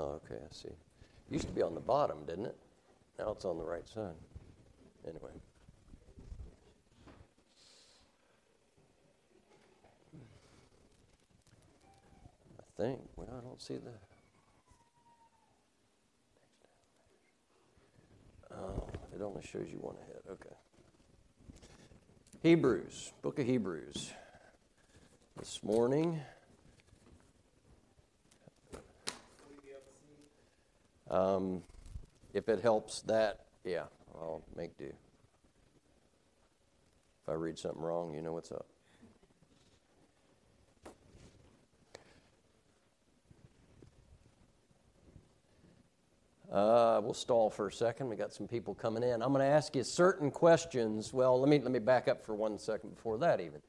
Oh, okay, I see. It used to be on the bottom, didn't it? Now it's on the right side. Anyway. I think. Well, I don't see the. Oh, it only shows you one ahead. Okay. Hebrews, book of Hebrews. This morning. Um, if it helps that, yeah, I'll make do. If I read something wrong, you know what's up. Uh, we'll stall for a second. We got some people coming in. I'm going to ask you certain questions. Well, let me let me back up for one second before that. Even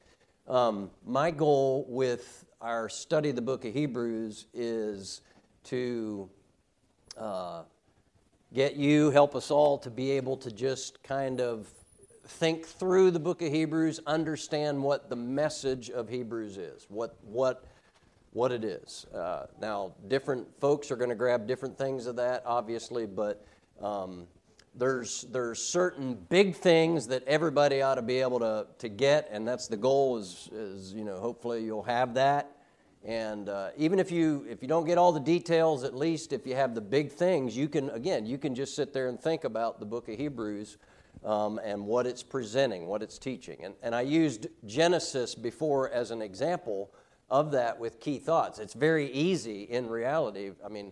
um, my goal with our study of the Book of Hebrews is to uh, get you, help us all to be able to just kind of think through the Book of Hebrews, understand what the message of Hebrews is, what what what it is. Uh, now, different folks are going to grab different things of that, obviously, but um, there's there's certain big things that everybody ought to be able to to get, and that's the goal. Is is you know hopefully you'll have that, and uh, even if you if you don't get all the details, at least if you have the big things, you can again you can just sit there and think about the book of Hebrews. Um, and what it's presenting, what it's teaching. And, and I used Genesis before as an example of that with key thoughts. It's very easy in reality. I mean,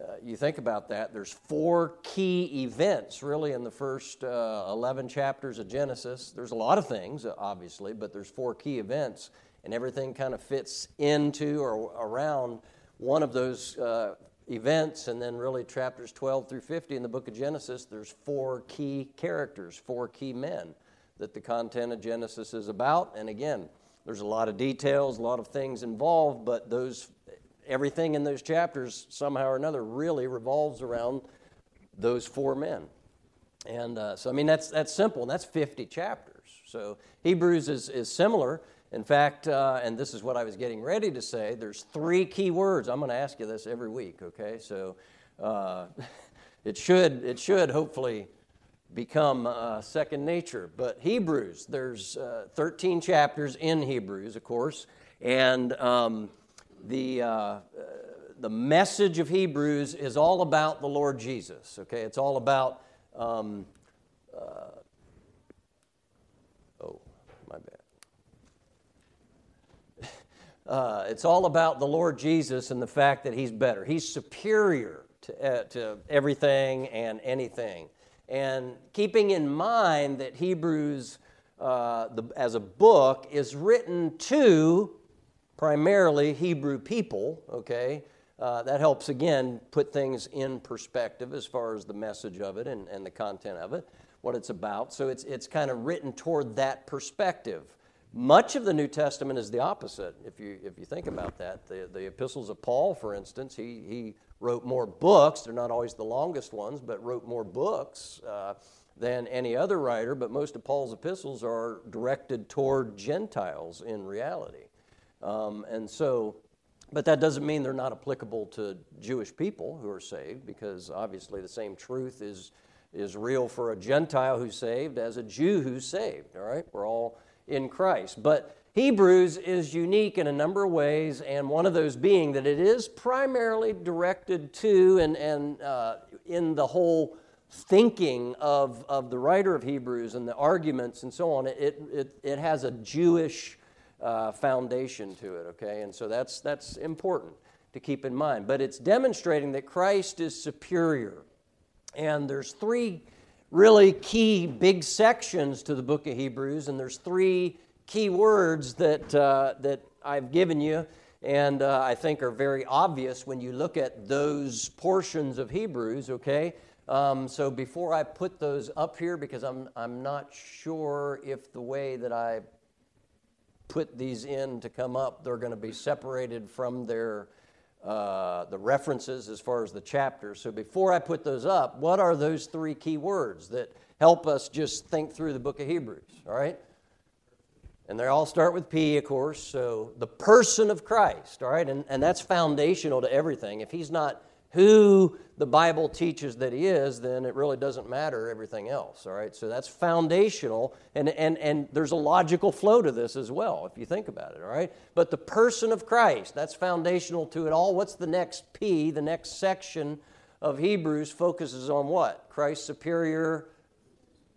uh, you think about that, there's four key events really in the first uh, 11 chapters of Genesis. There's a lot of things, obviously, but there's four key events, and everything kind of fits into or around one of those uh, events. And then, really, chapters 12 through 50 in the book of Genesis, there's four key characters, four key men that the content of Genesis is about. And again, there's a lot of details, a lot of things involved, but those everything in those chapters somehow or another really revolves around those four men. And uh, so, I mean, that's, that's simple, and that's 50 chapters. So, Hebrews is, is similar. In fact, uh, and this is what I was getting ready to say, there's three key words. I'm going to ask you this every week, okay? So, uh, it, should, it should hopefully become uh, second nature. But Hebrews, there's uh, 13 chapters in Hebrews, of course, and um, the uh, the message of Hebrews is all about the Lord Jesus. Okay, it's all about. Um, uh, oh, my bad. Uh, it's all about the Lord Jesus and the fact that He's better. He's superior to, uh, to everything and anything. And keeping in mind that Hebrews, uh, the, as a book, is written to primarily Hebrew people, okay? Uh, that helps, again, put things in perspective as far as the message of it and, and the content of it, what it's about. So it's, it's kind of written toward that perspective. Much of the New Testament is the opposite, if you, if you think about that. The, the epistles of Paul, for instance, he, he wrote more books. They're not always the longest ones, but wrote more books uh, than any other writer. But most of Paul's epistles are directed toward Gentiles in reality. Um, and so, but that doesn't mean they're not applicable to Jewish people who are saved, because obviously the same truth is, is real for a Gentile who's saved as a Jew who's saved. All right? We're all in Christ. But Hebrews is unique in a number of ways, and one of those being that it is primarily directed to and, and uh, in the whole thinking of, of the writer of Hebrews and the arguments and so on, it, it, it has a Jewish uh, foundation to it, okay? And so that's, that's important to keep in mind. But it's demonstrating that Christ is superior. And there's three really key big sections to the book of Hebrews, and there's three key words that, uh, that I've given you and uh, I think are very obvious when you look at those portions of Hebrews, okay? Um, so before I put those up here, because I'm, I'm not sure if the way that I put these in to come up, they're going to be separated from their uh, the references as far as the chapters. So before I put those up, what are those three key words that help us just think through the book of Hebrews? All right? And they all start with P, of course. So the person of Christ, all right? And, and that's foundational to everything. If he's not who the Bible teaches that he is, then it really doesn't matter everything else. All right, so that's foundational, and, and, and there's a logical flow to this as well, if you think about it. All right, but the person of Christ, that's foundational to it all. What's the next P, the next section of Hebrews focuses on what? Christ's superior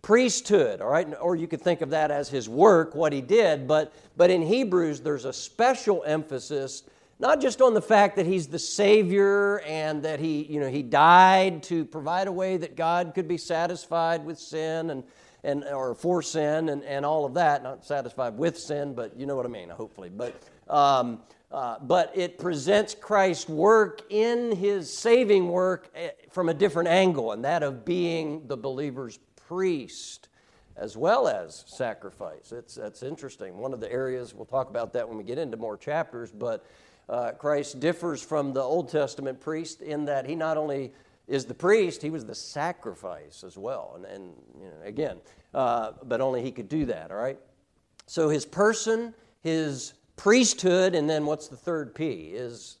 priesthood, all right? Or you could think of that as his work, what he did, but, but in Hebrews, there's a special emphasis not just on the fact that he's the savior and that he you know he died to provide a way that god could be satisfied with sin and and or for sin and, and all of that. Not satisfied with sin but you know what i mean hopefully. But um, uh, but it presents christ's work in his saving work eh, from a different angle and that of being the believer's priest as well as sacrifice. It's that's interesting. One of the areas we'll talk about that when we get into more chapters but uh, Christ differs from the Old Testament priest in that he not only is the priest, he was the sacrifice as well. And, and you know, again, uh, but only he could do that, all right? So his person, his priesthood, and then what's the third P? Is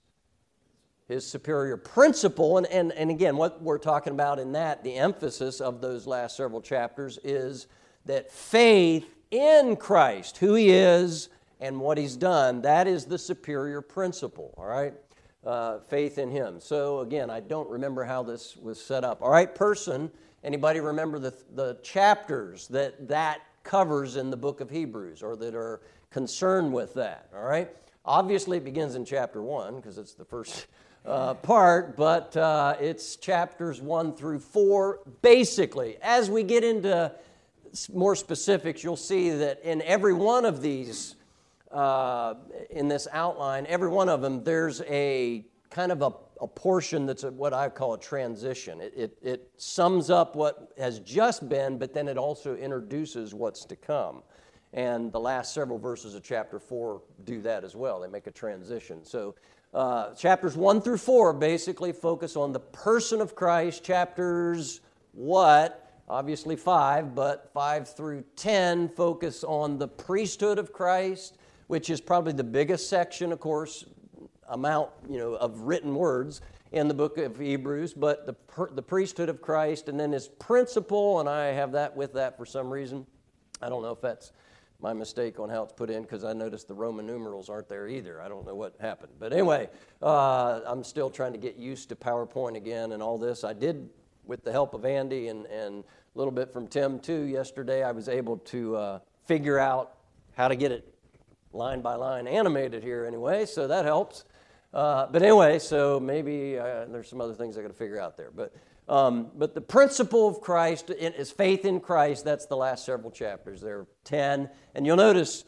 his superior principle. And, and, and again, what we're talking about in that, the emphasis of those last several chapters, is that faith in Christ, who he is, and what he's done, that is the superior principle, all right? Uh, faith in him. So again, I don't remember how this was set up. All right, person, anybody remember the, the chapters that that covers in the book of Hebrews or that are concerned with that, all right? Obviously, it begins in chapter 1 because it's the first uh, part, but uh, it's chapters 1 through 4 basically. As we get into more specifics, you'll see that in every one of these uh, in this outline, every one of them, there's a kind of a, a portion that's a, what I call a transition. It, it, it, sums up what has just been, but then it also introduces what's to come. And the last several verses of chapter 4 do that as well. They make a transition. So, uh, chapters 1 through 4 basically focus on the person of Christ. Chapters what? Obviously 5, but 5 through 10 focus on the priesthood of Christ which is probably the biggest section, of course, amount you know of written words in the book of Hebrews, but the, the priesthood of Christ, and then his principle, and I have that with that for some reason. I don't know if that's my mistake on how it's put in because I noticed the Roman numerals aren't there either. I don't know what happened. But anyway, uh, I'm still trying to get used to PowerPoint again and all this. I did, with the help of Andy and, and a little bit from Tim too, yesterday, I was able to uh, figure out how to get it line by line animated here anyway, so that helps. Uh, but anyway, so maybe uh, there's some other things I got to figure out there. But, um, but the principle of Christ is faith in Christ. That's the last several chapters. There are 10. And you'll notice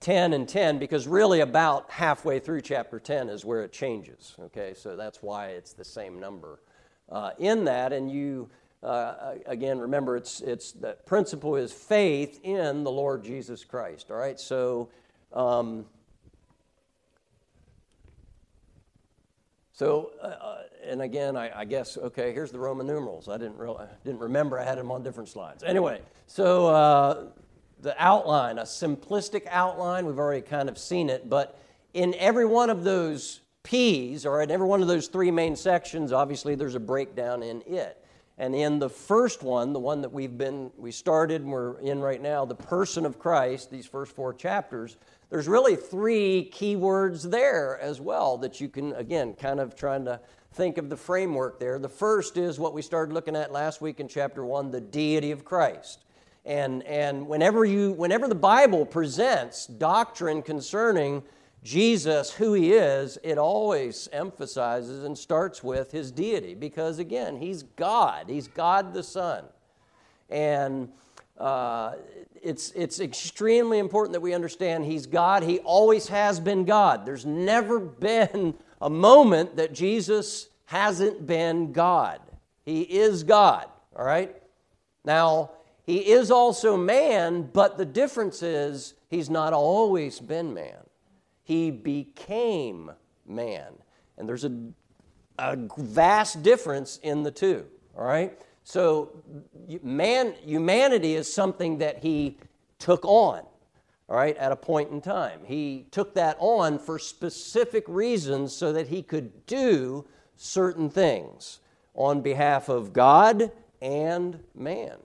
10 and 10 because really about halfway through chapter 10 is where it changes. Okay, so that's why it's the same number uh, in that. And you, uh, again, remember it's, it's the principle is faith in the Lord Jesus Christ. All right, so um, so, uh, uh, and again, I, I, guess, okay, here's the Roman numerals. I didn't, real, didn't remember I had them on different slides. Anyway, so uh, the outline, a simplistic outline, we've already kind of seen it, but in every one of those P's, or in every one of those three main sections, obviously there's a breakdown in it. And in the first one, the one that we've been, we started and we're in right now, the person of Christ, these first four chapters, there's really three key words there as well that you can, again, kind of trying to think of the framework there. The first is what we started looking at last week in chapter one the deity of Christ. And, and whenever, you, whenever the Bible presents doctrine concerning Jesus, who he is, it always emphasizes and starts with his deity because, again, he's God. He's God the Son. And uh, it's, it's extremely important that we understand He's God. He always has been God. There's never been a moment that Jesus hasn't been God. He is God, all right? Now, He is also man, but the difference is He's not always been man. He became man. And there's a, a vast difference in the two, all right? So, man, humanity is something that he took on, all right, at a point in time. He took that on for specific reasons so that he could do certain things on behalf of God and man.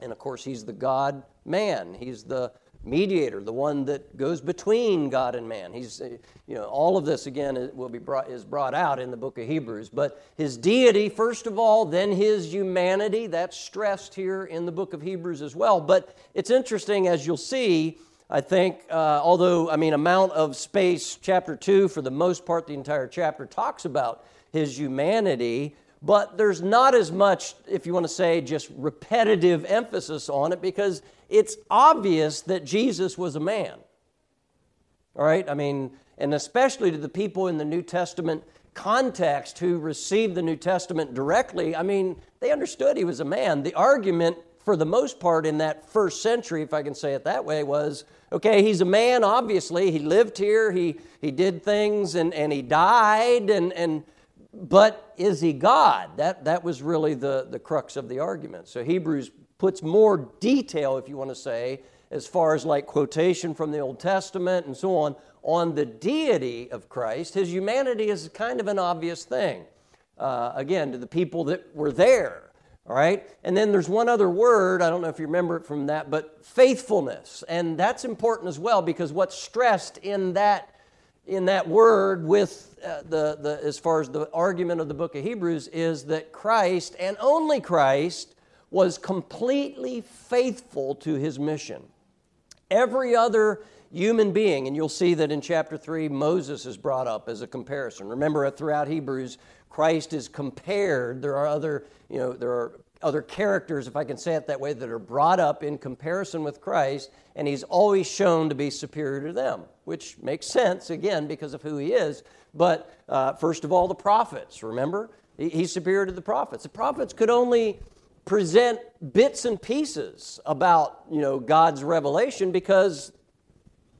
And of course, he's the God man. He's the mediator, the one that goes between God and man. He's, uh, you know, all of this again will be brought, is brought out in the book of Hebrews. But his deity, first of all, then his humanity, that's stressed here in the book of Hebrews as well. But it's interesting, as you'll see, I think, uh, although, I mean, amount of space, chapter 2, for the most part, the entire chapter talks about his humanity but there's not as much, if you want to say, just repetitive emphasis on it because it's obvious that Jesus was a man. All right? I mean, and especially to the people in the New Testament context who received the New Testament directly, I mean, they understood he was a man. The argument, for the most part, in that first century, if I can say it that way, was okay, he's a man, obviously. He lived here, he, he did things, and, and he died, and, and but is he God? That, that was really the, the crux of the argument. So Hebrews puts more detail, if you want to say, as far as like quotation from the Old Testament and so on, on the deity of Christ. His humanity is kind of an obvious thing. Uh, again, to the people that were there. All right? And then there's one other word, I don't know if you remember it from that, but faithfulness. And that's important as well because what's stressed in that in that word with uh, the, the, as far as the argument of the book of Hebrews is that Christ and only Christ was completely faithful to his mission. Every other human being, and you'll see that in chapter 3, Moses is brought up as a comparison. Remember, throughout Hebrews, Christ is compared. There are other, you know, there are other characters, if I can say it that way, that are brought up in comparison with Christ, and he's always shown to be superior to them, which makes sense, again, because of who he is. But uh, first of all, the prophets, remember? He's superior to the prophets. The prophets could only present bits and pieces about you know God's revelation because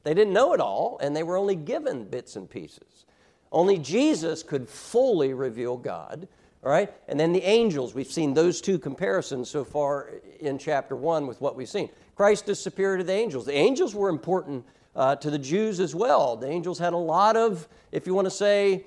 they didn't know it all and they were only given bits and pieces. Only Jesus could fully reveal God all right? And then the angels, we've seen those two comparisons so far in chapter 1 with what we've seen. Christ is superior to the angels. The angels were important uh, to the Jews as well. The angels had a lot of, if you want to say,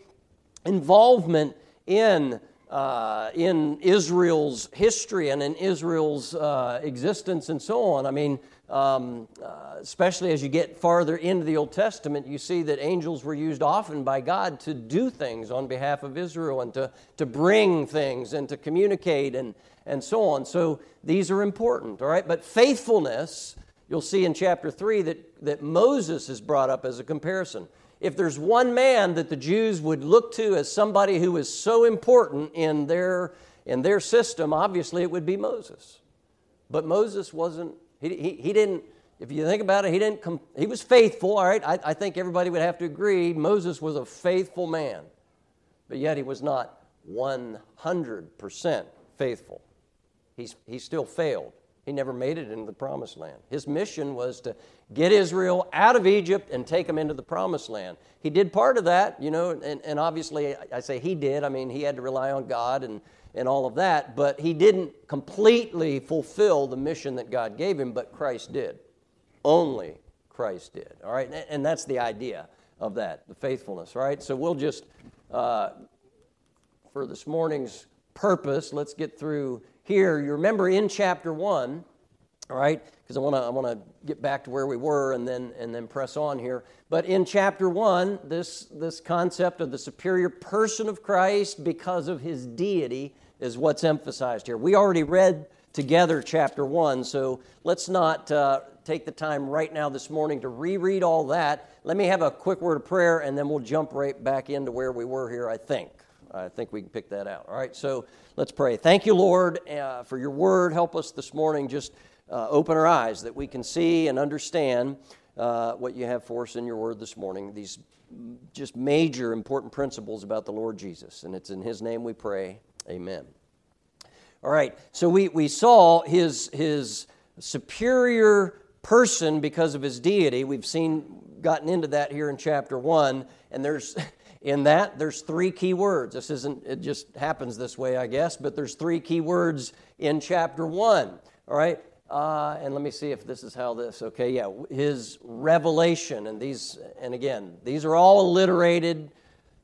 involvement in uh, in Israel's history and in Israel's uh, existence and so on. I mean, um, uh, especially as you get farther into the Old Testament, you see that angels were used often by God to do things on behalf of Israel and to, to bring things and to communicate and, and so on. So these are important, all right? But faithfulness, you'll see in chapter 3 that, that Moses is brought up as a comparison if there's one man that the Jews would look to as somebody who is so important in their, in their system, obviously it would be Moses. But Moses wasn't, he, he, he didn't, if you think about it, he didn't, com- he was faithful, all right? I, I think everybody would have to agree Moses was a faithful man, but yet he was not 100% faithful. He's, he still failed. He never made it into the promised land. His mission was to get Israel out of Egypt and take them into the promised land. He did part of that, you know, and, and obviously I say he did. I mean, he had to rely on God and, and all of that, but he didn't completely fulfill the mission that God gave him, but Christ did. Only Christ did. All right, and that's the idea of that, the faithfulness, right? So we'll just, uh, for this morning's purpose, let's get through here, you remember in chapter 1, all right, because I want to I want to get back to where we were and then and then press on here. But in chapter 1, this this concept of the superior person of Christ because of his deity is what's emphasized here. We already read together chapter 1, so let's not uh, take the time right now this morning to reread all that. Let me have a quick word of prayer and then we'll jump right back into where we were here, I think. I think we can pick that out. All right, so let's pray. Thank you, Lord, uh, for your word. Help us this morning. Just uh, open our eyes that we can see and understand uh, what you have for us in your word this morning. These just major important principles about the Lord Jesus. And it's in his name we pray. Amen. All right, so we, we saw his, his superior person because of his deity. We've seen, gotten into that here in chapter 1. And there's in that there's three key words this isn't it just happens this way i guess but there's three key words in chapter 1 all right uh, and let me see if this is how this okay yeah his revelation and these and again these are all alliterated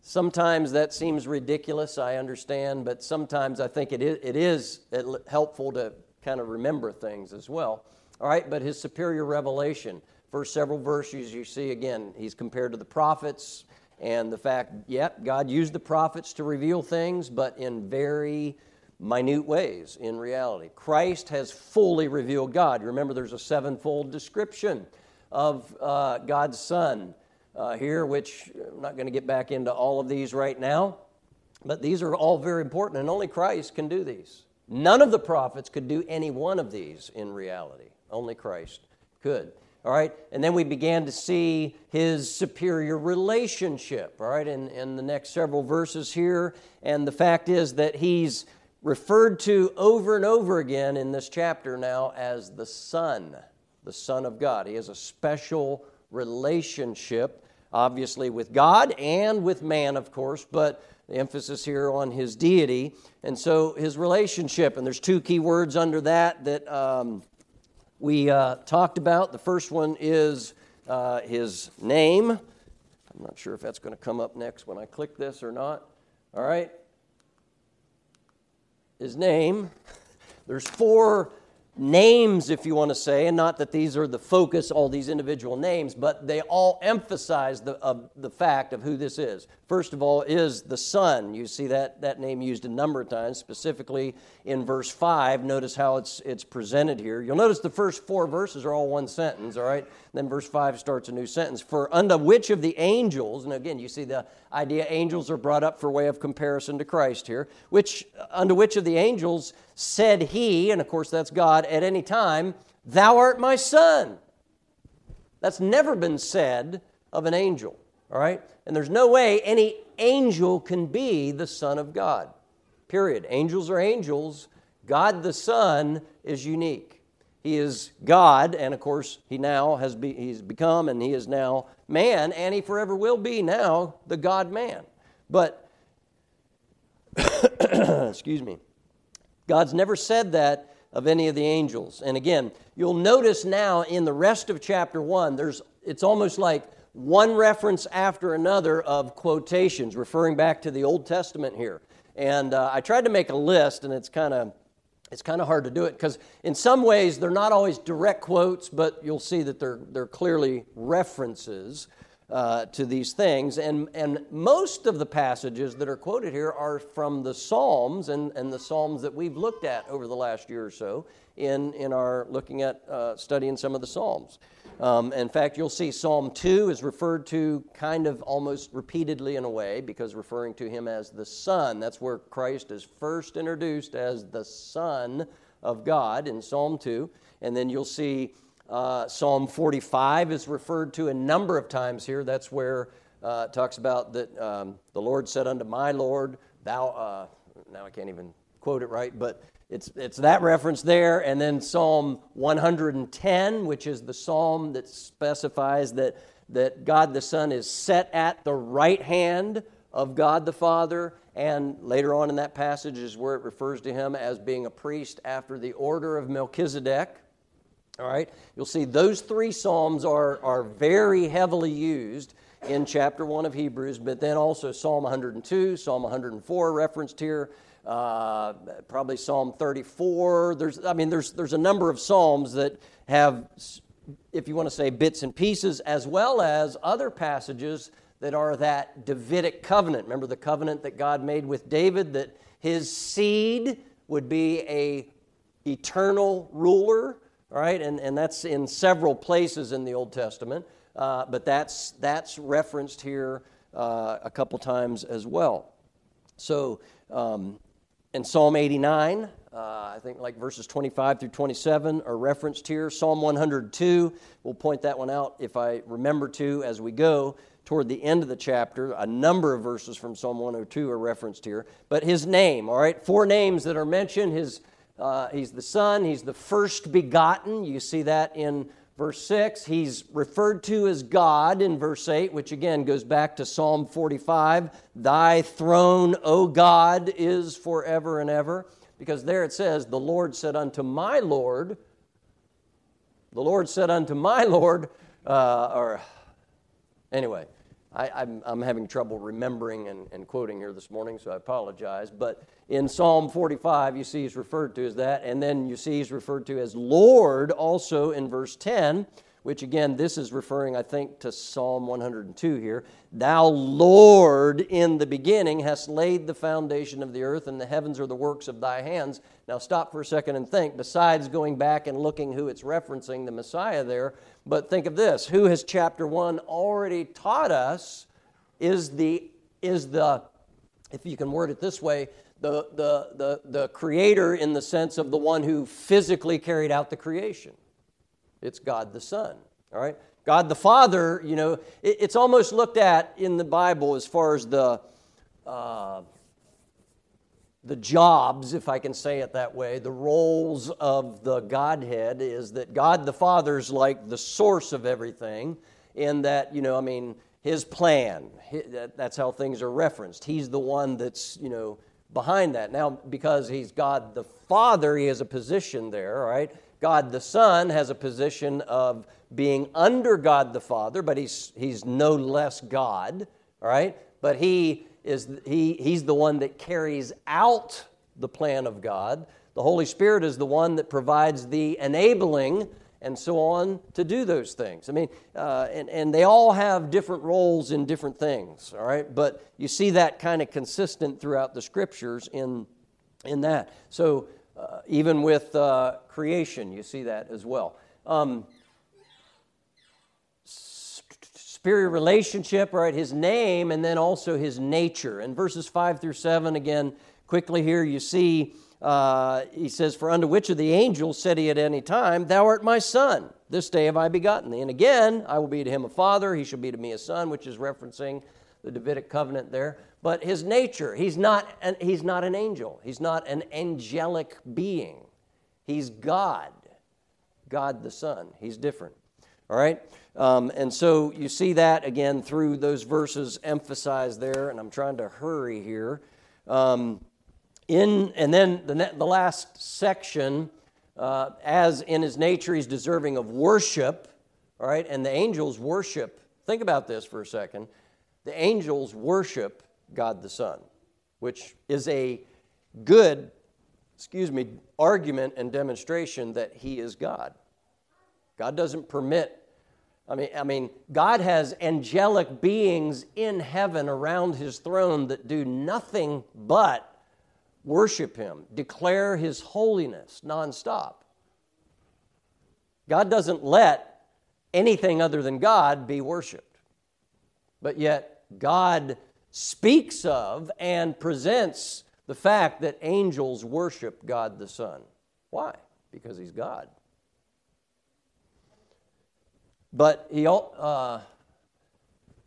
Sometimes that seems ridiculous, I understand, but sometimes I think it is, it is helpful to kind of remember things as well. All right, but his superior revelation. First several verses, you see again, he's compared to the prophets and the fact, yep, God used the prophets to reveal things, but in very minute ways in reality. Christ has fully revealed God. Remember there's a sevenfold description of uh, God's Son uh, here, which I'm not going to get back into all of these right now, but these are all very important, and only Christ can do these. None of the prophets could do any one of these in reality, only Christ could. All right, and then we began to see his superior relationship, all right, in, in the next several verses here. And the fact is that he's referred to over and over again in this chapter now as the Son, the Son of God. He has a special relationship, obviously, with God and with man, of course, but the emphasis here on his deity. And so his relationship, and there's two key words under that that um, we uh, talked about. The first one is uh, his name. I'm not sure if that's going to come up next when I click this or not. All right. His name. There's four names, if you want to say, and not that these are the focus, all these individual names, but they all emphasize the, of the fact of who this is. First of all, is the Son. You see that, that name used a number of times, specifically in verse 5. Notice how it's, it's presented here. You'll notice the first four verses are all one sentence, all right? Then verse 5 starts a new sentence. For unto which of the angels, and again, you see the idea angels are brought up for way of comparison to Christ here, which unto which of the angels said he, and of course that's God, at any time, Thou art my son. That's never been said of an angel, all right? And there's no way any angel can be the Son of God, period. Angels are angels. God the Son is unique. He is God, and of course, he now has be, he's become and he is now man, and he forever will be now the God man. But, excuse me, God's never said that of any of the angels. And again, you'll notice now in the rest of chapter 1, there's, it's almost like one reference after another of quotations referring back to the Old Testament here. And uh, I tried to make a list, and it's kind of it's kind of hard to do it because in some ways they're not always direct quotes, but you'll see that they're, they're clearly references uh, to these things. And, and most of the passages that are quoted here are from the Psalms and, and the Psalms that we've looked at over the last year or so in, in our looking at uh, studying some of the Psalms. Um, in fact, you'll see Psalm 2 is referred to kind of almost repeatedly in a way because referring to him as the Son. That's where Christ is first introduced as the Son of God in Psalm 2. And then you'll see uh, Psalm 45 is referred to a number of times here. That's where uh, it talks about that um, the Lord said unto my Lord, Thou, uh, now I can't even quote it right, but it's, it's that reference there, and then Psalm 110, which is the psalm that specifies that, that God the Son is set at the right hand of God the Father. And later on in that passage is where it refers to him as being a priest after the order of Melchizedek. All right, you'll see those three psalms are, are very heavily used in chapter 1 of Hebrews, but then also Psalm 102, Psalm 104 referenced here, uh, probably Psalm 34. There's, I mean, there's, there's a number of Psalms that have, if you want to say, bits and pieces, as well as other passages that are that Davidic covenant. Remember the covenant that God made with David that his seed would be a eternal ruler, right? And, and that's in several places in the Old Testament, uh, but that's, that's referenced here uh, a couple times as well. So, um, in Psalm 89, uh, I think like verses 25 through 27 are referenced here. Psalm 102, we'll point that one out if I remember to as we go toward the end of the chapter. A number of verses from Psalm 102 are referenced here. But his name, all right, four names that are mentioned. His, uh, he's the Son, he's the first begotten. You see that in Verse 6, he's referred to as God in verse 8, which again goes back to Psalm 45. Thy throne, O God, is forever and ever. Because there it says, The Lord said unto my Lord, the Lord said unto my Lord, uh, or anyway, I, am having trouble remembering and, and, quoting here this morning, so I apologize. But in Psalm 45, you see he's referred to as that, and then you see he's referred to as Lord also in verse 10 which again, this is referring, I think, to Psalm 102 here. Thou, Lord, in the beginning hast laid the foundation of the earth, and the heavens are the works of thy hands. Now, stop for a second and think, besides going back and looking who it's referencing, the Messiah there, but think of this who has chapter 1 already taught us is the, is the if you can word it this way, the, the, the, the creator in the sense of the one who physically carried out the creation. It's God the Son. All right? God the Father, you know, it, it's almost looked at in the Bible as far as the, uh, the jobs, if I can say it that way, the roles of the Godhead is that God the Father's like the source of everything, in that, you know, I mean, his plan, that's how things are referenced. He's the one that's, you know, behind that. Now, because he's God the Father, he has a position there, right? God the Son has a position of being under God the Father, but he's, he's no less God, right? But he is he, he's the one that carries out the plan of God. The Holy Spirit is the one that provides the enabling and so on to do those things. I mean, uh, and, and they all have different roles in different things, all right? But you see that kind of consistent throughout the scriptures in, in that. So uh, even with uh, creation, you see that as well. Um, superior relationship, right? His name, and then also his nature. In verses 5 through 7, again, quickly here, you see uh, he says, For unto which of the angels said he at any time, Thou art my son, this day have I begotten thee. And again, I will be to him a father, he shall be to me a son, which is referencing the Davidic covenant there but his nature. He's not an, he's not an angel, he's not an angelic being. He's God, God the Son. He's different. All right? Um, and so you see that again through those verses emphasized there, and I'm trying to hurry here. Um, in, and then the, the last section, uh, as in his nature, he's deserving of worship, all right? And the angels worship. Think about this for a second. The angels worship God the Son, which is a good, excuse me, argument and demonstration that He is God. God doesn't permit. I mean, I mean, God has angelic beings in heaven around his throne that do nothing but worship him, declare his holiness nonstop. God doesn't let anything other than God be worshiped. But yet, God speaks of and presents the fact that angels worship God the Son. Why? Because he's God. But he, uh,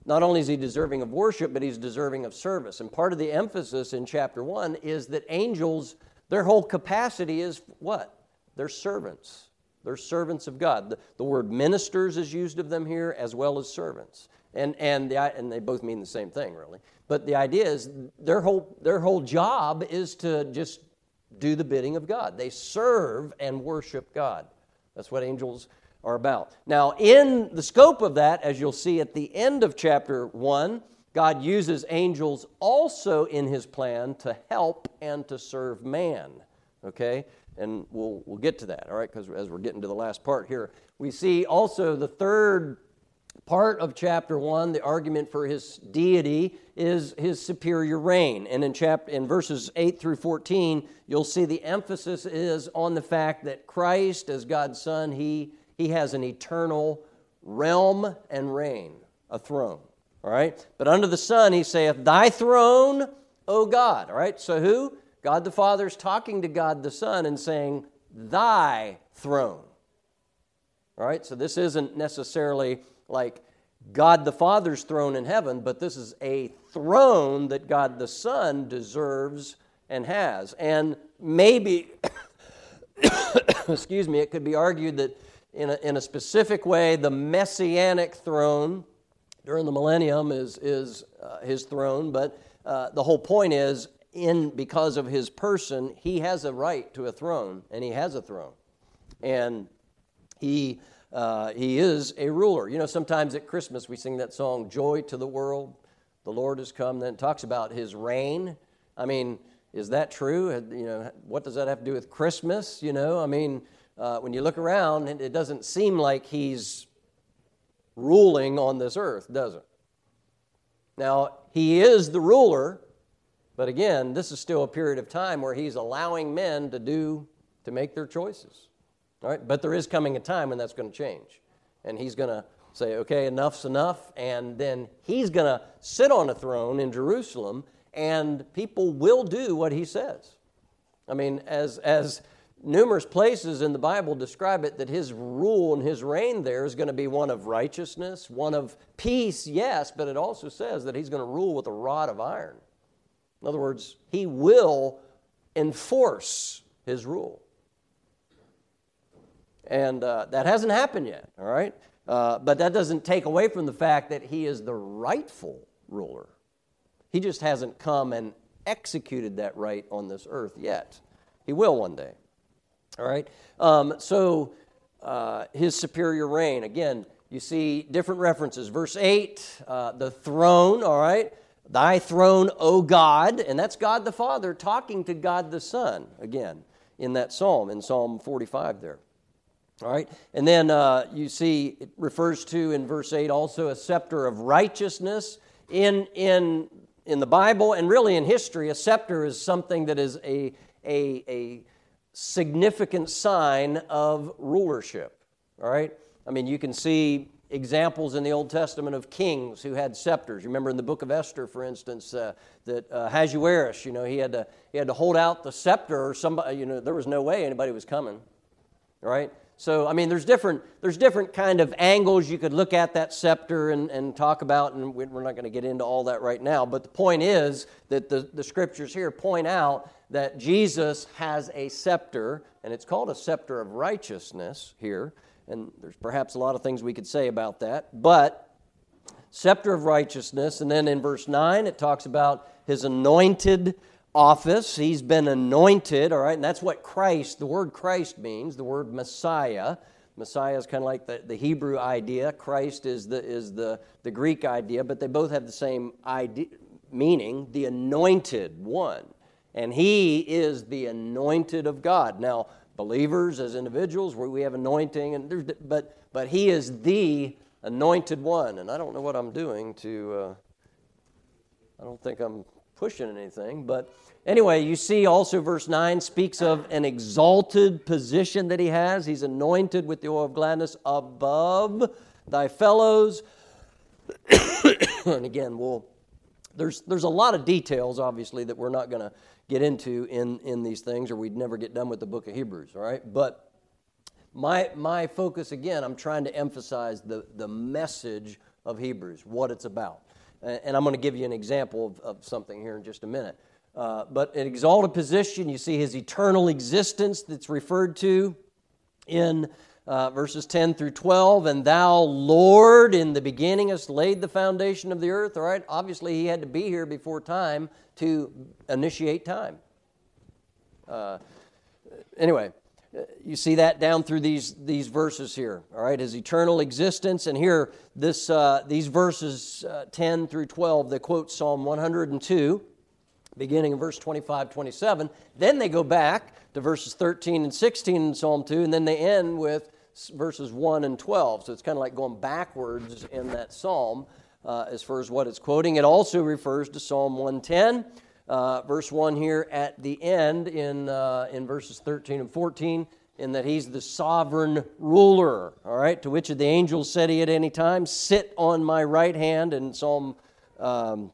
not only is he deserving of worship, but he's deserving of service. And part of the emphasis in chapter 1 is that angels, their whole capacity is what? They're servants. They're servants of God. The, the word ministers is used of them here as well as servants. And, and, the, and they both mean the same thing, really. But the idea is their whole, their whole job is to just do the bidding of God. They serve and worship God. That's what angels are about. Now, in the scope of that, as you'll see at the end of chapter 1, God uses angels also in his plan to help and to serve man. Okay? And we'll, we'll get to that, all right? Because as we're getting to the last part here, we see also the third part of chapter 1, the argument for his deity is his superior reign. And in, chapter, in verses 8 through 14, you'll see the emphasis is on the fact that Christ, as God's Son, he, he has an eternal realm and reign, a throne. All right? But under the Son, he saith, Thy throne, O God. All right? So who? God the Father is talking to God the Son and saying, Thy throne. All right? So this isn't necessarily like God the Father's throne in heaven, but this is a throne that God the Son deserves and has. And maybe, excuse me, it could be argued that in a, in a specific way, the messianic throne during the millennium is, is uh, his throne, but uh, the whole point is, in because of his person, he has a right to a throne, and he has a throne. And he Uh, he is a ruler. You know, sometimes at Christmas we sing that song, Joy to the World, the Lord has come. Then it talks about his reign. I mean, is that true? You know, what does that have to do with Christmas? You know, I mean, uh, when you look around, it doesn't seem like he's ruling on this earth, does it? Now, he is the ruler, but again, this is still a period of time where he's allowing men to do, to make their choices. All right? But there is coming a time when that's going to change. And he's going to say, okay, enough's enough. And then he's going to sit on a throne in Jerusalem, and people will do what he says. I mean, as, as numerous places in the Bible describe it, that his rule and his reign there is going to be one of righteousness, one of peace, yes, but it also says that he's going to rule with a rod of iron. In other words, he will enforce his rule. And uh, that hasn't happened yet, all right? Uh, but that doesn't take away from the fact that he is the rightful ruler. He just hasn't come and executed that right on this earth yet. He will one day. All right? Um, so, uh, his superior reign. Again, you see different references. Verse 8, uh, the throne, all right? Thy throne, O God. And that's God the Father talking to God the Son, again, in that psalm, in Psalm 45 there. All right? And then uh, you see it refers to in verse 8 also a scepter of righteousness. In, in, in the Bible and really in history, a scepter is something that is a, a, a significant sign of rulership. All right? I mean, you can see examples in the Old Testament of kings who had scepters. You remember in the book of Esther, for instance, uh, that uh, you know, he had, to, he had to hold out the scepter or somebody, you know, there was no way anybody was coming. Right? So, I mean, there's different, there's different kind of angles you could look at that scepter and, and talk about, and we're not going to get into all that right now. But the point is that the, the scriptures here point out that Jesus has a scepter, and it's called a scepter of righteousness here. And there's perhaps a lot of things we could say about that. But scepter of righteousness, and then in verse 9 it talks about his anointed office. He's been anointed, all right, and that's what Christ, the word Christ means, the word Messiah. Messiah is kind of like the, the Hebrew idea. Christ is the, is the, the Greek idea, but they both have the same idea, meaning, the anointed one. And he is the anointed of God. Now, believers as individuals, we have anointing, and but, but he is the anointed one. And I don't know what I'm doing to, uh, I don't think I'm pushing anything, but Anyway, you see also verse 9 speaks of an exalted position that he has. He's anointed with the oil of gladness above thy fellows. and again, we'll, there's, there's a lot of details, obviously, that we're not going to get into in, in these things, or we'd never get done with the book of Hebrews, all right? But my, my focus, again, I'm trying to emphasize the, the message of Hebrews, what it's about. And I'm going to give you an example of, of something here in just a minute. Uh, but an exalted position, you see his eternal existence that's referred to in uh, verses 10 through 12. And thou, Lord, in the beginning hast laid the foundation of the earth. All right, obviously he had to be here before time to initiate time. Uh, anyway, you see that down through these, these verses here all right his eternal existence and here this, uh, these verses uh, 10 through 12 they quote psalm 102 beginning in verse 25, 27. Then they go back to verses 13 and 16 in Psalm 2, and then they end with verses 1 and 12. So it's kind of like going backwards in that psalm uh, as far as what it's quoting. It also refers to Psalm 110. Uh, verse 1 here at the end in, uh, in verses 13 and 14, in that he's the sovereign ruler. All right, to which of the angels said he at any time, Sit on my right hand, in Psalm um,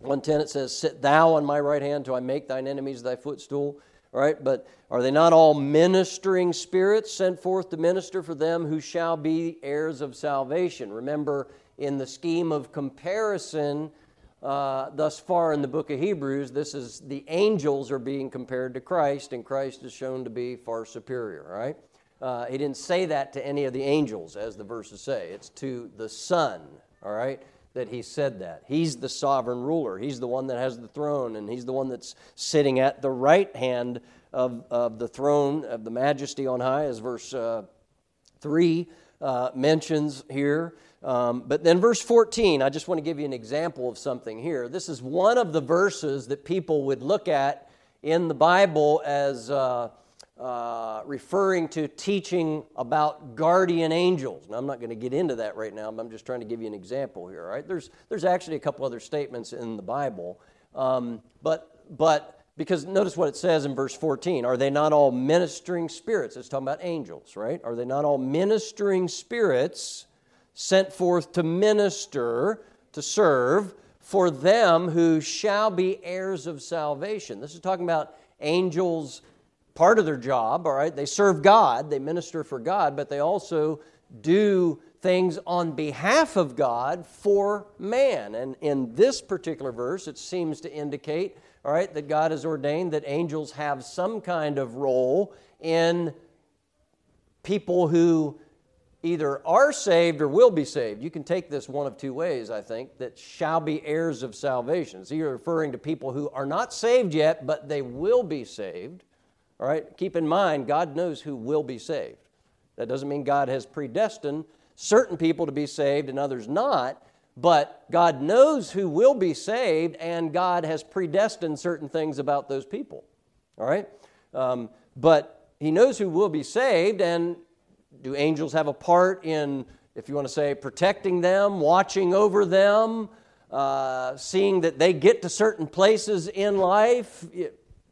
110 it says, Sit thou on my right hand till I make thine enemies thy footstool. All right, but are they not all ministering spirits sent forth to minister for them who shall be heirs of salvation? Remember, in the scheme of comparison, uh, thus far in the book of Hebrews, this is the angels are being compared to Christ, and Christ is shown to be far superior, right? Uh, he didn't say that to any of the angels, as the verses say. It's to the Son, all right? that he said that. He's the sovereign ruler. He's the one that has the throne, and he's the one that's sitting at the right hand of, of the throne of the majesty on high, as verse uh, 3 uh, mentions here. Um, but then, verse 14, I just want to give you an example of something here. This is one of the verses that people would look at in the Bible as uh, uh, referring to teaching about guardian angels. Now, I'm not going to get into that right now, but I'm just trying to give you an example here. Right? There's, there's actually a couple other statements in the Bible. Um, but, but because notice what it says in verse 14. Are they not all ministering spirits? It's talking about angels, right? Are they not all ministering spirits sent forth to minister, to serve for them who shall be heirs of salvation? This is talking about angels, part of their job, all right? They serve God, they minister for God, but they also do things on behalf of God for man. And in this particular verse, it seems to indicate all right, that God has ordained that angels have some kind of role in people who either are saved or will be saved. You can take this one of two ways, I think, that shall be heirs of salvation. So you're referring to people who are not saved yet, but they will be saved. All right, keep in mind, God knows who will be saved. That doesn't mean God has predestined certain people to be saved and others not. But God knows who will be saved, and God has predestined certain things about those people. All right? Um, but He knows who will be saved, and do angels have a part in, if you want to say, protecting them, watching over them, uh, seeing that they get to certain places in life?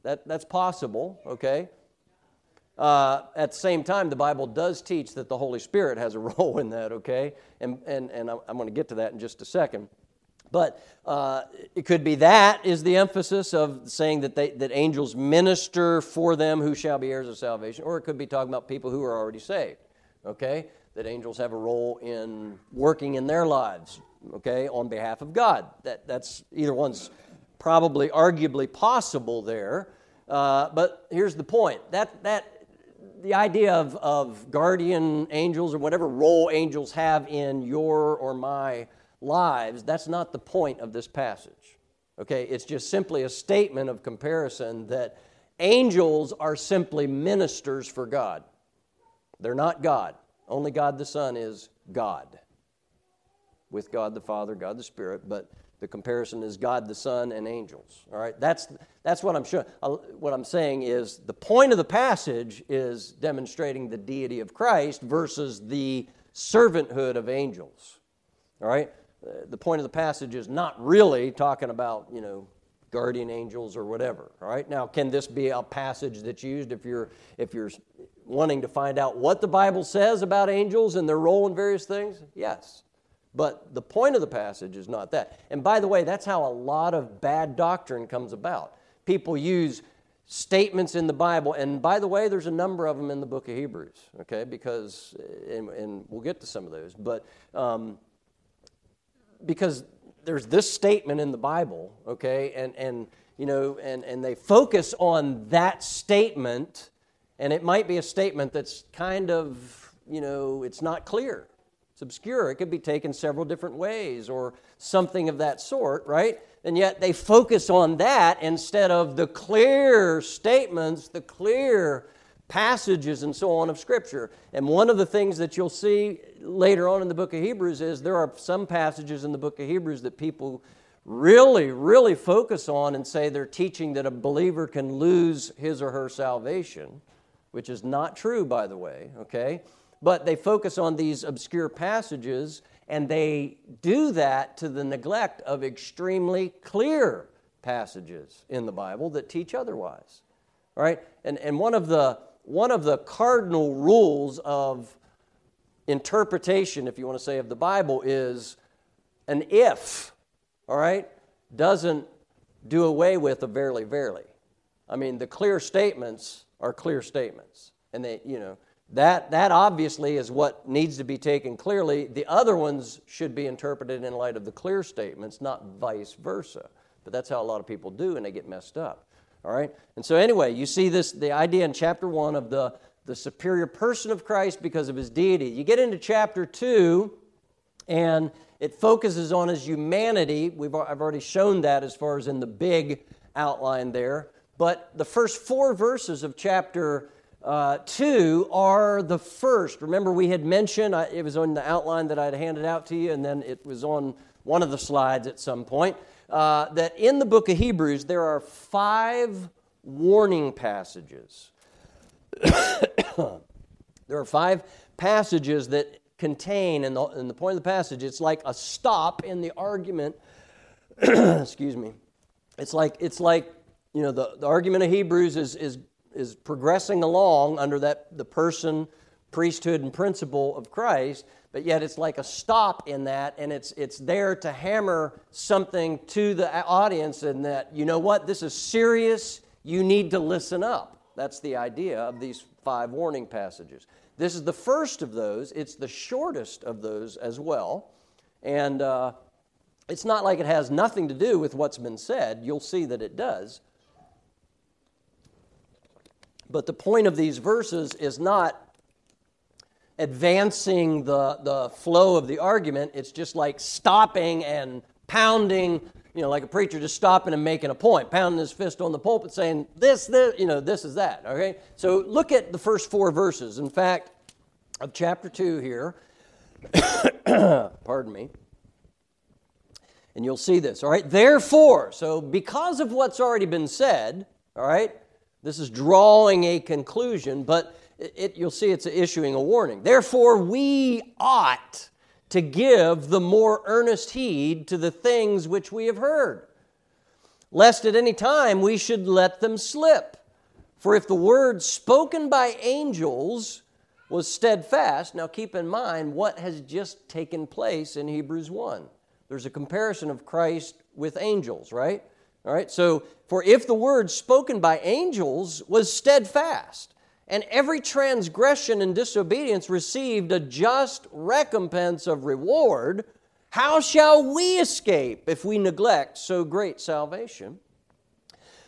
That, that's possible, okay? Uh, at the same time, the Bible does teach that the Holy Spirit has a role in that, okay? And, and, and I'm going to get to that in just a second. But uh, it could be that is the emphasis of saying that, they, that angels minister for them who shall be heirs of salvation, or it could be talking about people who are already saved, okay? That angels have a role in working in their lives, okay, on behalf of God. That, that's either one's probably arguably possible there. Uh, but here's the point that, that the idea of, of guardian angels or whatever role angels have in your or my lives, that's not the point of this passage. Okay, it's just simply a statement of comparison that angels are simply ministers for God. They're not God. Only God the Son is God. With God the Father, God the Spirit, but the comparison is God the Son and angels. All right, that's that's what I'm showing. Uh, what I'm saying is the point of the passage is demonstrating the deity of Christ versus the servanthood of angels. All right, uh, the point of the passage is not really talking about you know guardian angels or whatever. All right, now can this be a passage that's used if you're if you're wanting to find out what the Bible says about angels and their role in various things? Yes. But the point of the passage is not that. And by the way, that's how a lot of bad doctrine comes about. People use statements in the Bible, and by the way, there's a number of them in the book of Hebrews, okay, because, and, and we'll get to some of those, but um, because there's this statement in the Bible, okay, and, and you know, and, and they focus on that statement, and it might be a statement that's kind of, you know, it's not clear it's obscure. It could be taken several different ways or something of that sort, right? And yet they focus on that instead of the clear statements, the clear passages and so on of Scripture. And one of the things that you'll see later on in the book of Hebrews is there are some passages in the book of Hebrews that people really, really focus on and say they're teaching that a believer can lose his or her salvation, which is not true, by the way, okay? But they focus on these obscure passages, and they do that to the neglect of extremely clear passages in the Bible that teach otherwise. right? And, and one, of the, one of the cardinal rules of interpretation, if you want to say, of the Bible is an if, all right, doesn't do away with a verily, verily. I mean, the clear statements are clear statements. And they, you know, that, that obviously is what needs to be taken clearly. The other ones should be interpreted in light of the clear statements, not vice versa. But that's how a lot of people do, and they get messed up. All right? And so, anyway, you see this the idea in chapter 1 of the, the superior person of Christ because of his deity. You get into chapter 2, and it focuses on his humanity. We've, I've already shown that as far as in the big outline there. But the first four verses of chapter uh, two are the first. Remember, we had mentioned, I, it was on the outline that I'd handed out to you, and then it was on one of the slides at some point, uh, that in the book of Hebrews, there are five warning passages. there are five passages that contain, and the, and the point of the passage, it's like a stop in the argument. Excuse me. It's like, it's like you know, the, the argument of Hebrews is, is, is progressing along under that, the person, priesthood, and principle of Christ, but yet it's like a stop in that, and it's, it's there to hammer something to the audience, and that, you know what, this is serious, you need to listen up. That's the idea of these five warning passages. This is the first of those. It's the shortest of those as well. And uh, it's not like it has nothing to do with what's been said. You'll see that it does. But the point of these verses is not advancing the, the flow of the argument, it's just like stopping and pounding you know, like a preacher just stopping and making a point, pounding his fist on the pulpit saying, this, this, you know, this is that, okay? So look at the first four verses. In fact, of chapter 2 here, pardon me, and you'll see this, all right? Therefore, so because of what's already been said, all right, this is drawing a conclusion, but it, you'll see it's issuing a warning. Therefore, we ought to give the more earnest heed to the things which we have heard, lest at any time we should let them slip. For if the word spoken by angels was steadfast, now keep in mind what has just taken place in Hebrews 1. There's a comparison of Christ with angels, right? All right, so for if the word spoken by angels was steadfast, and every transgression and disobedience received a just recompense of reward. How shall we escape if we neglect so great salvation,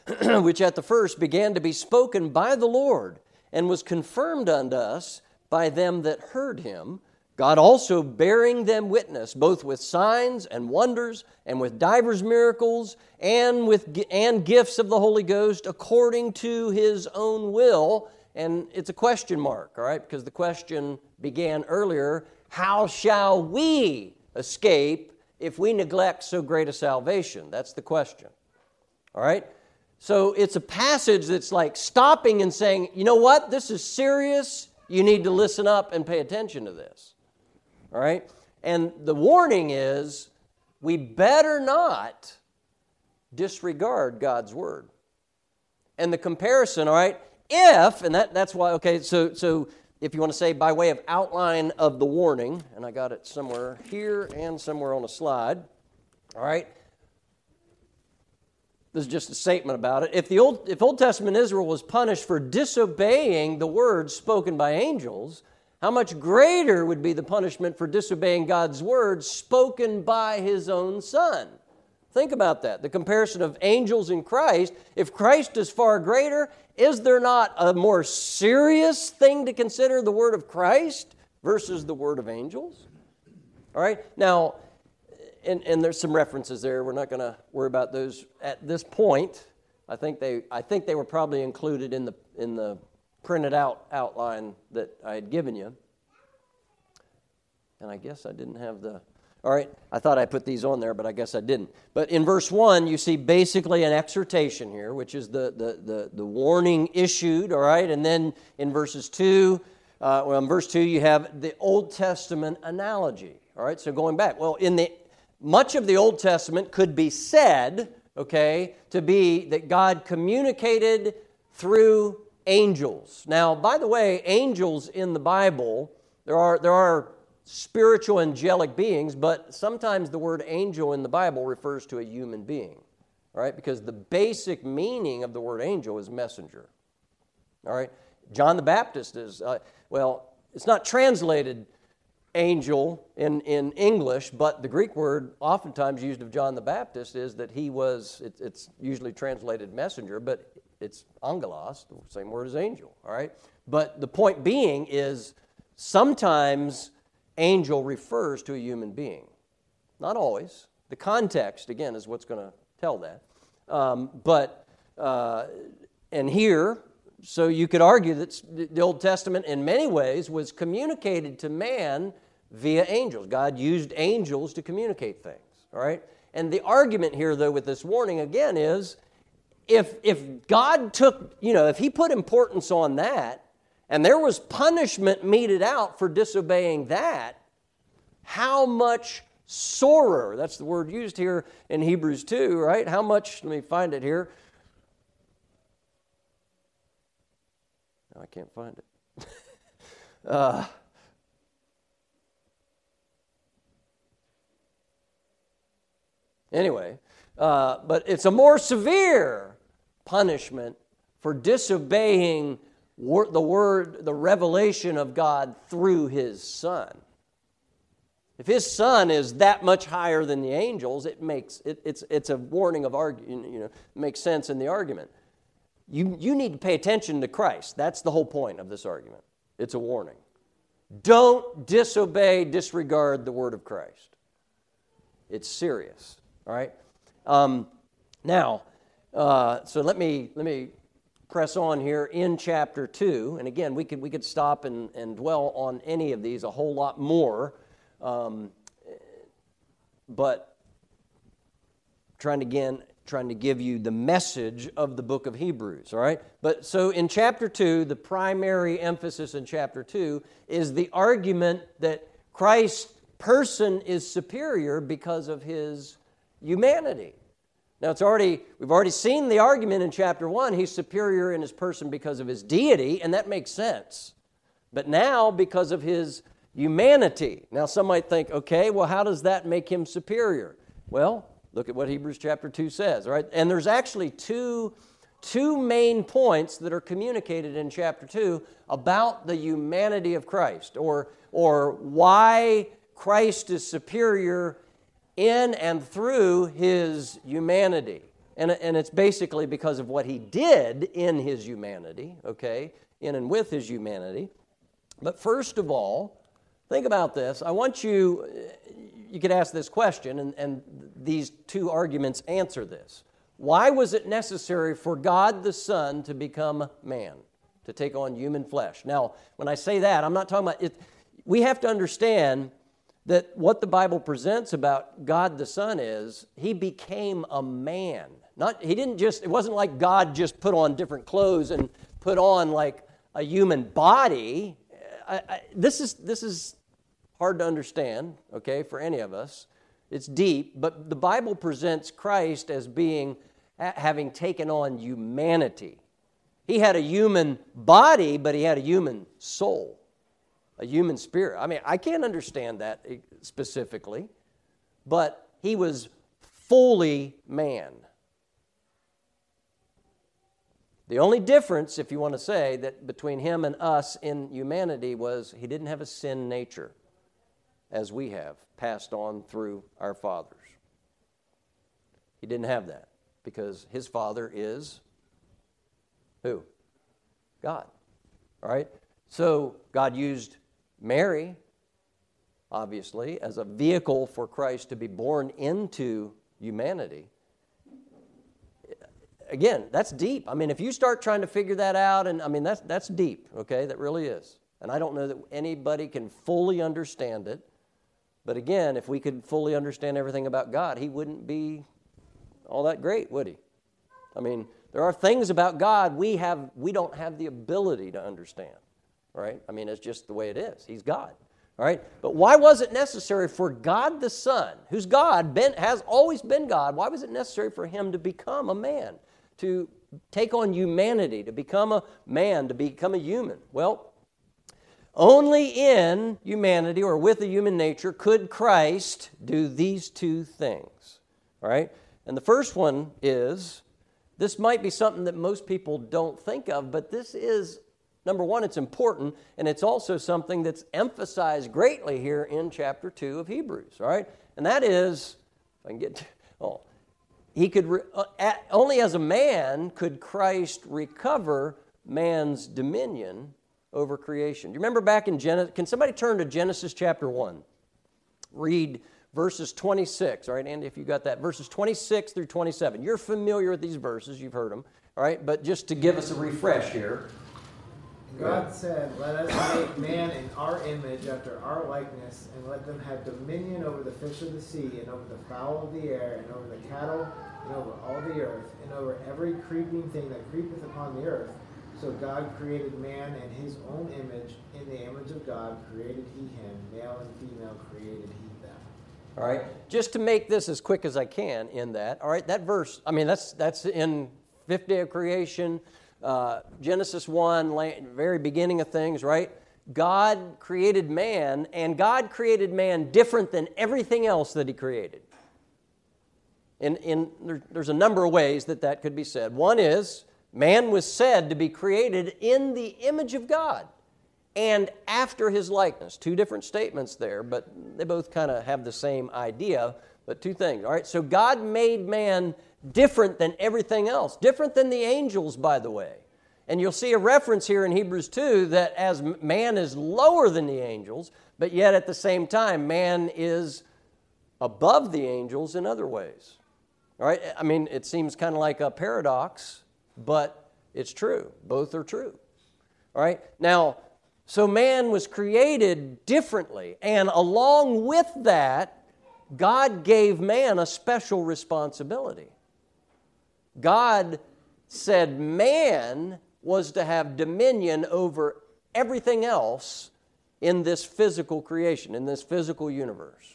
which at the first began to be spoken by the Lord and was confirmed unto us by them that heard him? God also bearing them witness, both with signs and wonders, and with divers miracles, and with and gifts of the Holy Ghost, according to His own will, and it's a question mark, all right, because the question began earlier how shall we escape if we neglect so great a salvation? That's the question, all right? So it's a passage that's like stopping and saying, you know what, this is serious. You need to listen up and pay attention to this, all right? And the warning is we better not disregard God's word. And the comparison, all right, if, and that, that's why, okay, so, so if you want to say by way of outline of the warning, and I got it somewhere here and somewhere on a slide, all right? This is just a statement about it. If the Old, if Old Testament Israel was punished for disobeying the words spoken by angels, how much greater would be the punishment for disobeying God's words spoken by his own Son? Think about that. The comparison of angels and Christ. If Christ is far greater, is there not a more serious thing to consider the word of Christ versus the word of angels? All right. Now, and, and there's some references there. We're not going to worry about those at this point. I think they I think they were probably included in the in the printed out outline that I had given you. And I guess I didn't have the all right, I thought I put these on there, but I guess I didn't. But in verse 1, you see basically an exhortation here, which is the, the, the, the warning issued, all right? And then in verses 2, uh, well, in verse 2, you have the Old Testament analogy, all right? So going back, well, in the much of the Old Testament could be said, okay, to be that God communicated through angels. Now, by the way, angels in the Bible, there are, there are spiritual angelic beings, but sometimes the word angel in the Bible refers to a human being, right? Because the basic meaning of the word angel is messenger, all right? John the Baptist is, uh, well, it's not translated angel in, in English, but the Greek word oftentimes used of John the Baptist is that he was, it, it's usually translated messenger, but it's angelos, the same word as angel, all right? But the point being is sometimes angel refers to a human being. Not always. The context, again, is what's going to tell that. Um, but, uh, and here, so you could argue that the Old Testament, in many ways, was communicated to man via angels. God used angels to communicate things, all right? And the argument here, though, with this warning again is if, if God took, you know, if He put importance on that, and there was punishment meted out for disobeying that, how much sorer, that's the word used here in Hebrews 2, right? How much, let me find it here. No, I can't find it. uh, anyway, uh, but it's a more severe punishment for disobeying the word, the revelation of God through His Son. If His Son is that much higher than the angels, it makes it, it's it's a warning of argument. You know, makes sense in the argument. You you need to pay attention to Christ. That's the whole point of this argument. It's a warning. Don't disobey, disregard the word of Christ. It's serious. All right. Um, now, uh, so let me let me press on here in chapter two, and again, we could we could stop and, and dwell on any of these a whole lot more, um, but trying to again trying to give you the message of the book of Hebrews, all right? But so in chapter 2, the primary emphasis in chapter 2 is the argument that Christ's person is superior because of his humanity. Now it's already we've already seen the argument in chapter 1 he's superior in his person because of his deity and that makes sense. But now because of his humanity. Now some might think, okay, well how does that make him superior? Well, look at what Hebrews chapter 2 says, right? And there's actually two two main points that are communicated in chapter 2 about the humanity of Christ or or why Christ is superior in and through his humanity. And, and it's basically because of what he did in his humanity, okay, in and with his humanity. But first of all, think about this. I want you, you could ask this question, and, and these two arguments answer this. Why was it necessary for God the Son to become man, to take on human flesh? Now, when I say that, I'm not talking about it. We have to understand that what the Bible presents about God the Son is he became a man. Not he didn't just it wasn't like God just put on different clothes and put on like a human body. I, I, this is this is hard to understand, okay, for any of us. It's deep, but the Bible presents Christ as being having taken on humanity. He had a human body, but he had a human soul a human spirit. I mean, I can't understand that specifically, but he was fully man. The only difference, if you want to say, that between him and us in humanity was he didn't have a sin nature as we have passed on through our fathers. He didn't have that because his father is who? God. All right? So God used Mary, obviously, as a vehicle for Christ to be born into humanity. Again, that's deep. I mean, if you start trying to figure that out, and I mean, that's, that's deep, okay? That really is. And I don't know that anybody can fully understand it. But again, if we could fully understand everything about God, He wouldn't be all that great, would He? I mean, there are things about God we, have, we don't have the ability to understand right? I mean, it's just the way it is. He's God. All right? But why was it necessary for God the Son, who's God, been, has always been God, why was it necessary for him to become a man, to take on humanity, to become a man, to become a human? Well, only in humanity or with a human nature could Christ do these two things. All right? And the first one is this might be something that most people don't think of, but this is Number one, it's important, and it's also something that's emphasized greatly here in chapter 2 of Hebrews, all right? And that is, if I can get to, oh, he could, re, uh, at, only as a man could Christ recover man's dominion over creation. Do you remember back in Genesis? Can somebody turn to Genesis chapter 1? Read verses 26. All right, Andy, if you got that, verses 26 through 27. You're familiar with these verses, you've heard them. All right, but just to give us a refresh here. God said, Let us make man in our image after our likeness, and let them have dominion over the fish of the sea, and over the fowl of the air, and over the cattle, and over all the earth, and over every creeping thing that creepeth upon the earth. So God created man in his own image. In the image of God created he him. Male and female created he them. All right. Just to make this as quick as I can in that. All right. That verse, I mean, that's, that's in fifth day of creation, uh, Genesis 1, very beginning of things, right? God created man, and God created man different than everything else that he created. In, in, there, there's a number of ways that that could be said. One is, man was said to be created in the image of God and after his likeness. Two different statements there, but they both kind of have the same idea. But two things, all right? So God made man different than everything else, different than the angels, by the way. And you'll see a reference here in Hebrews 2 that as man is lower than the angels, but yet at the same time, man is above the angels in other ways. All right? I mean, it seems kind of like a paradox, but it's true. Both are true. All right? Now, so man was created differently, and along with that, God gave man a special responsibility. God said man was to have dominion over everything else in this physical creation, in this physical universe.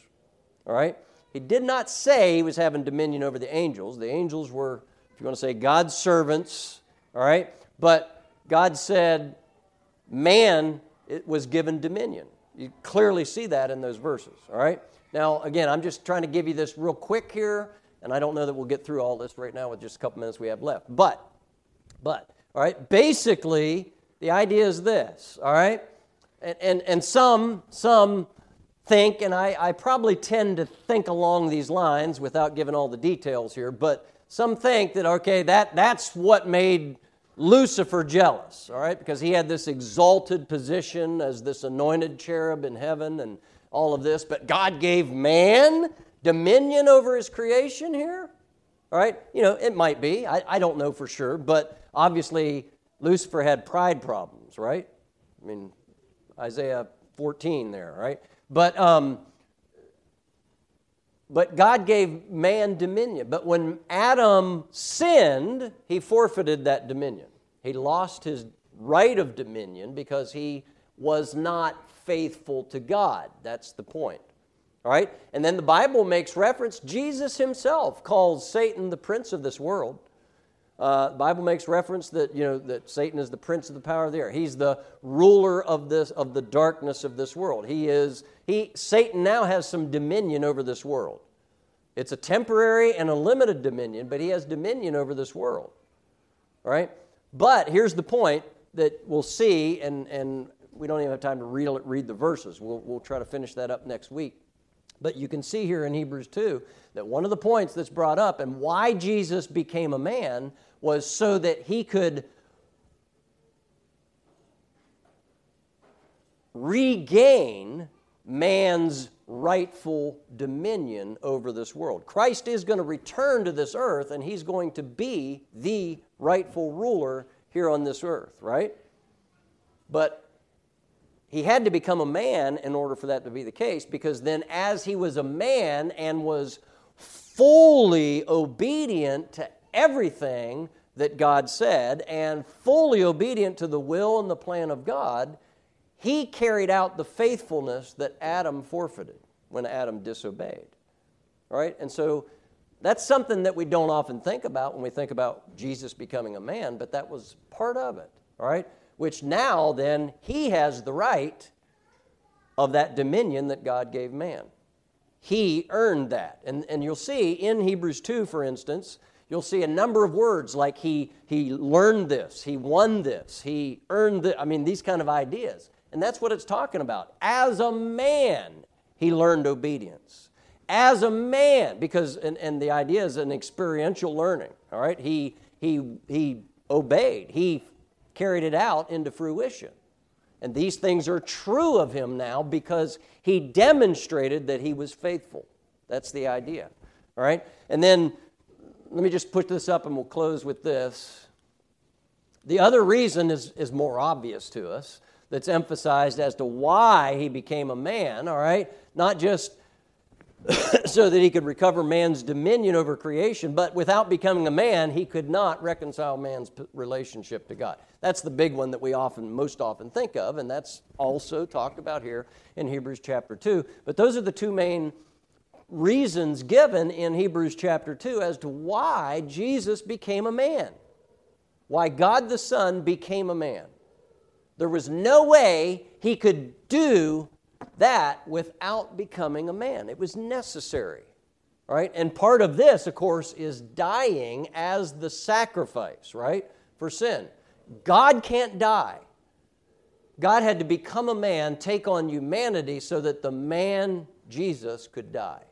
All right? He did not say he was having dominion over the angels. The angels were, if you want to say, God's servants. All right? But God said man it was given dominion. You clearly see that in those verses. All right? Now, again, I'm just trying to give you this real quick here and I don't know that we'll get through all this right now with just a couple minutes we have left. But, but, all right, basically, the idea is this, all right? And, and, and some, some think, and I, I probably tend to think along these lines without giving all the details here, but some think that, okay, that, that's what made Lucifer jealous, all right, because he had this exalted position as this anointed cherub in heaven and all of this, but God gave man dominion over his creation here? All right, you know, it might be. I, I don't know for sure, but obviously Lucifer had pride problems, right? I mean, Isaiah 14 there, right? But, um, but God gave man dominion. But when Adam sinned, he forfeited that dominion. He lost his right of dominion because he was not faithful to God. That's the point. All right? And then the Bible makes reference, Jesus himself calls Satan the prince of this world. Uh, the Bible makes reference that, you know, that Satan is the prince of the power of the air. He's the ruler of, this, of the darkness of this world. He is, he, Satan now has some dominion over this world. It's a temporary and a limited dominion, but he has dominion over this world. All right? But here's the point that we'll see, and, and we don't even have time to read, read the verses. We'll, we'll try to finish that up next week. But you can see here in Hebrews 2 that one of the points that's brought up and why Jesus became a man was so that he could regain man's rightful dominion over this world. Christ is going to return to this earth and he's going to be the rightful ruler here on this earth, right? But he had to become a man in order for that to be the case, because then, as he was a man and was fully obedient to everything that God said and fully obedient to the will and the plan of God, he carried out the faithfulness that Adam forfeited when Adam disobeyed. Right? And so that's something that we don't often think about when we think about Jesus becoming a man, but that was part of it. All right? Which now then he has the right of that dominion that God gave man. He earned that. And, and you'll see in Hebrews 2, for instance, you'll see a number of words like he, he learned this, he won this, he earned this. I mean, these kind of ideas. And that's what it's talking about. As a man, he learned obedience. As a man, because, and, and the idea is an experiential learning, all right? He, he, he obeyed, he carried it out into fruition. And these things are true of him now because he demonstrated that he was faithful. That's the idea. All right? And then let me just put this up and we'll close with this. The other reason is, is more obvious to us that's emphasized as to why he became a man, all right? Not just so that he could recover man's dominion over creation, but without becoming a man, he could not reconcile man's relationship to God. That's the big one that we often, most often think of, and that's also talked about here in Hebrews chapter 2. But those are the two main reasons given in Hebrews chapter 2 as to why Jesus became a man, why God the Son became a man. There was no way he could do that without becoming a man. It was necessary. Right? And part of this, of course, is dying as the sacrifice, right? For sin. God can't die. God had to become a man, take on humanity, so that the man, Jesus, could die.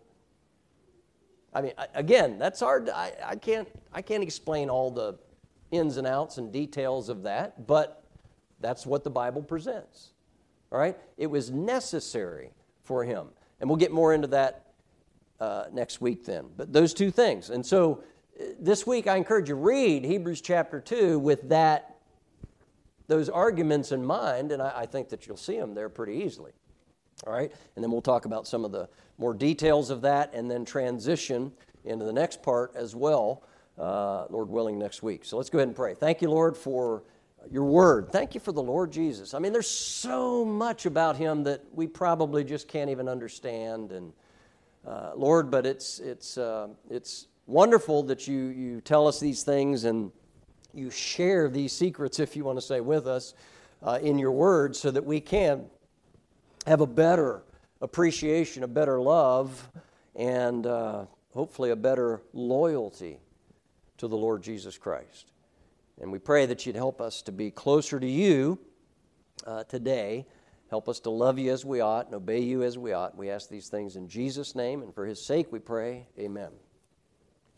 I mean, again, that's hard. I, I, can't, I can't explain all the ins and outs and details of that, but that's what the Bible presents. All right? It was necessary for him. And we'll get more into that uh, next week then. But those two things. And so uh, this week I encourage you read Hebrews chapter 2 with that those arguments in mind, and I, I think that you'll see them there pretty easily. All right? And then we'll talk about some of the more details of that and then transition into the next part as well, uh, Lord willing, next week. So let's go ahead and pray. Thank you, Lord, for your word. Thank you for the Lord Jesus. I mean, there's so much about him that we probably just can't even understand. And uh, Lord, but it's it's uh, it's wonderful that you you tell us these things and you share these secrets, if you want to say, with us uh, in your word, so that we can have a better appreciation, a better love, and uh, hopefully a better loyalty to the Lord Jesus Christ. And we pray that you'd help us to be closer to you uh, today. Help us to love you as we ought and obey you as we ought. We ask these things in Jesus' name, and for his sake we pray. Amen.